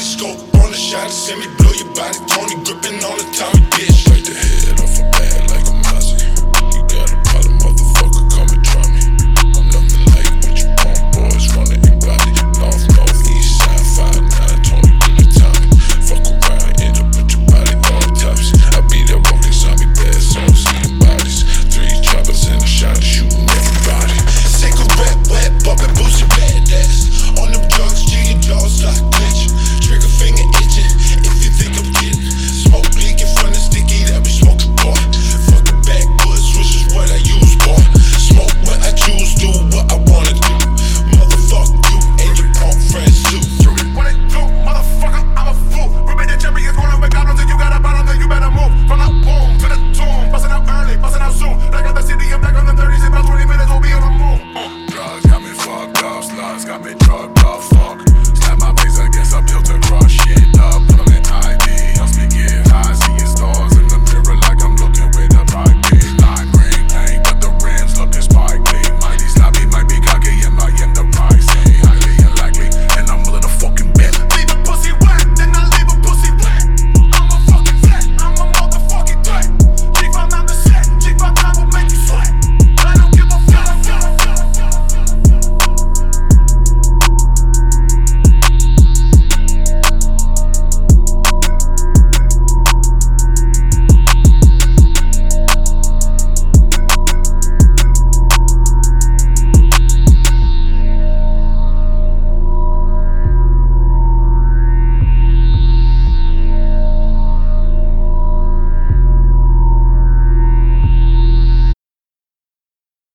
scope on the shot, send me blow your body, Tony gripping all the time.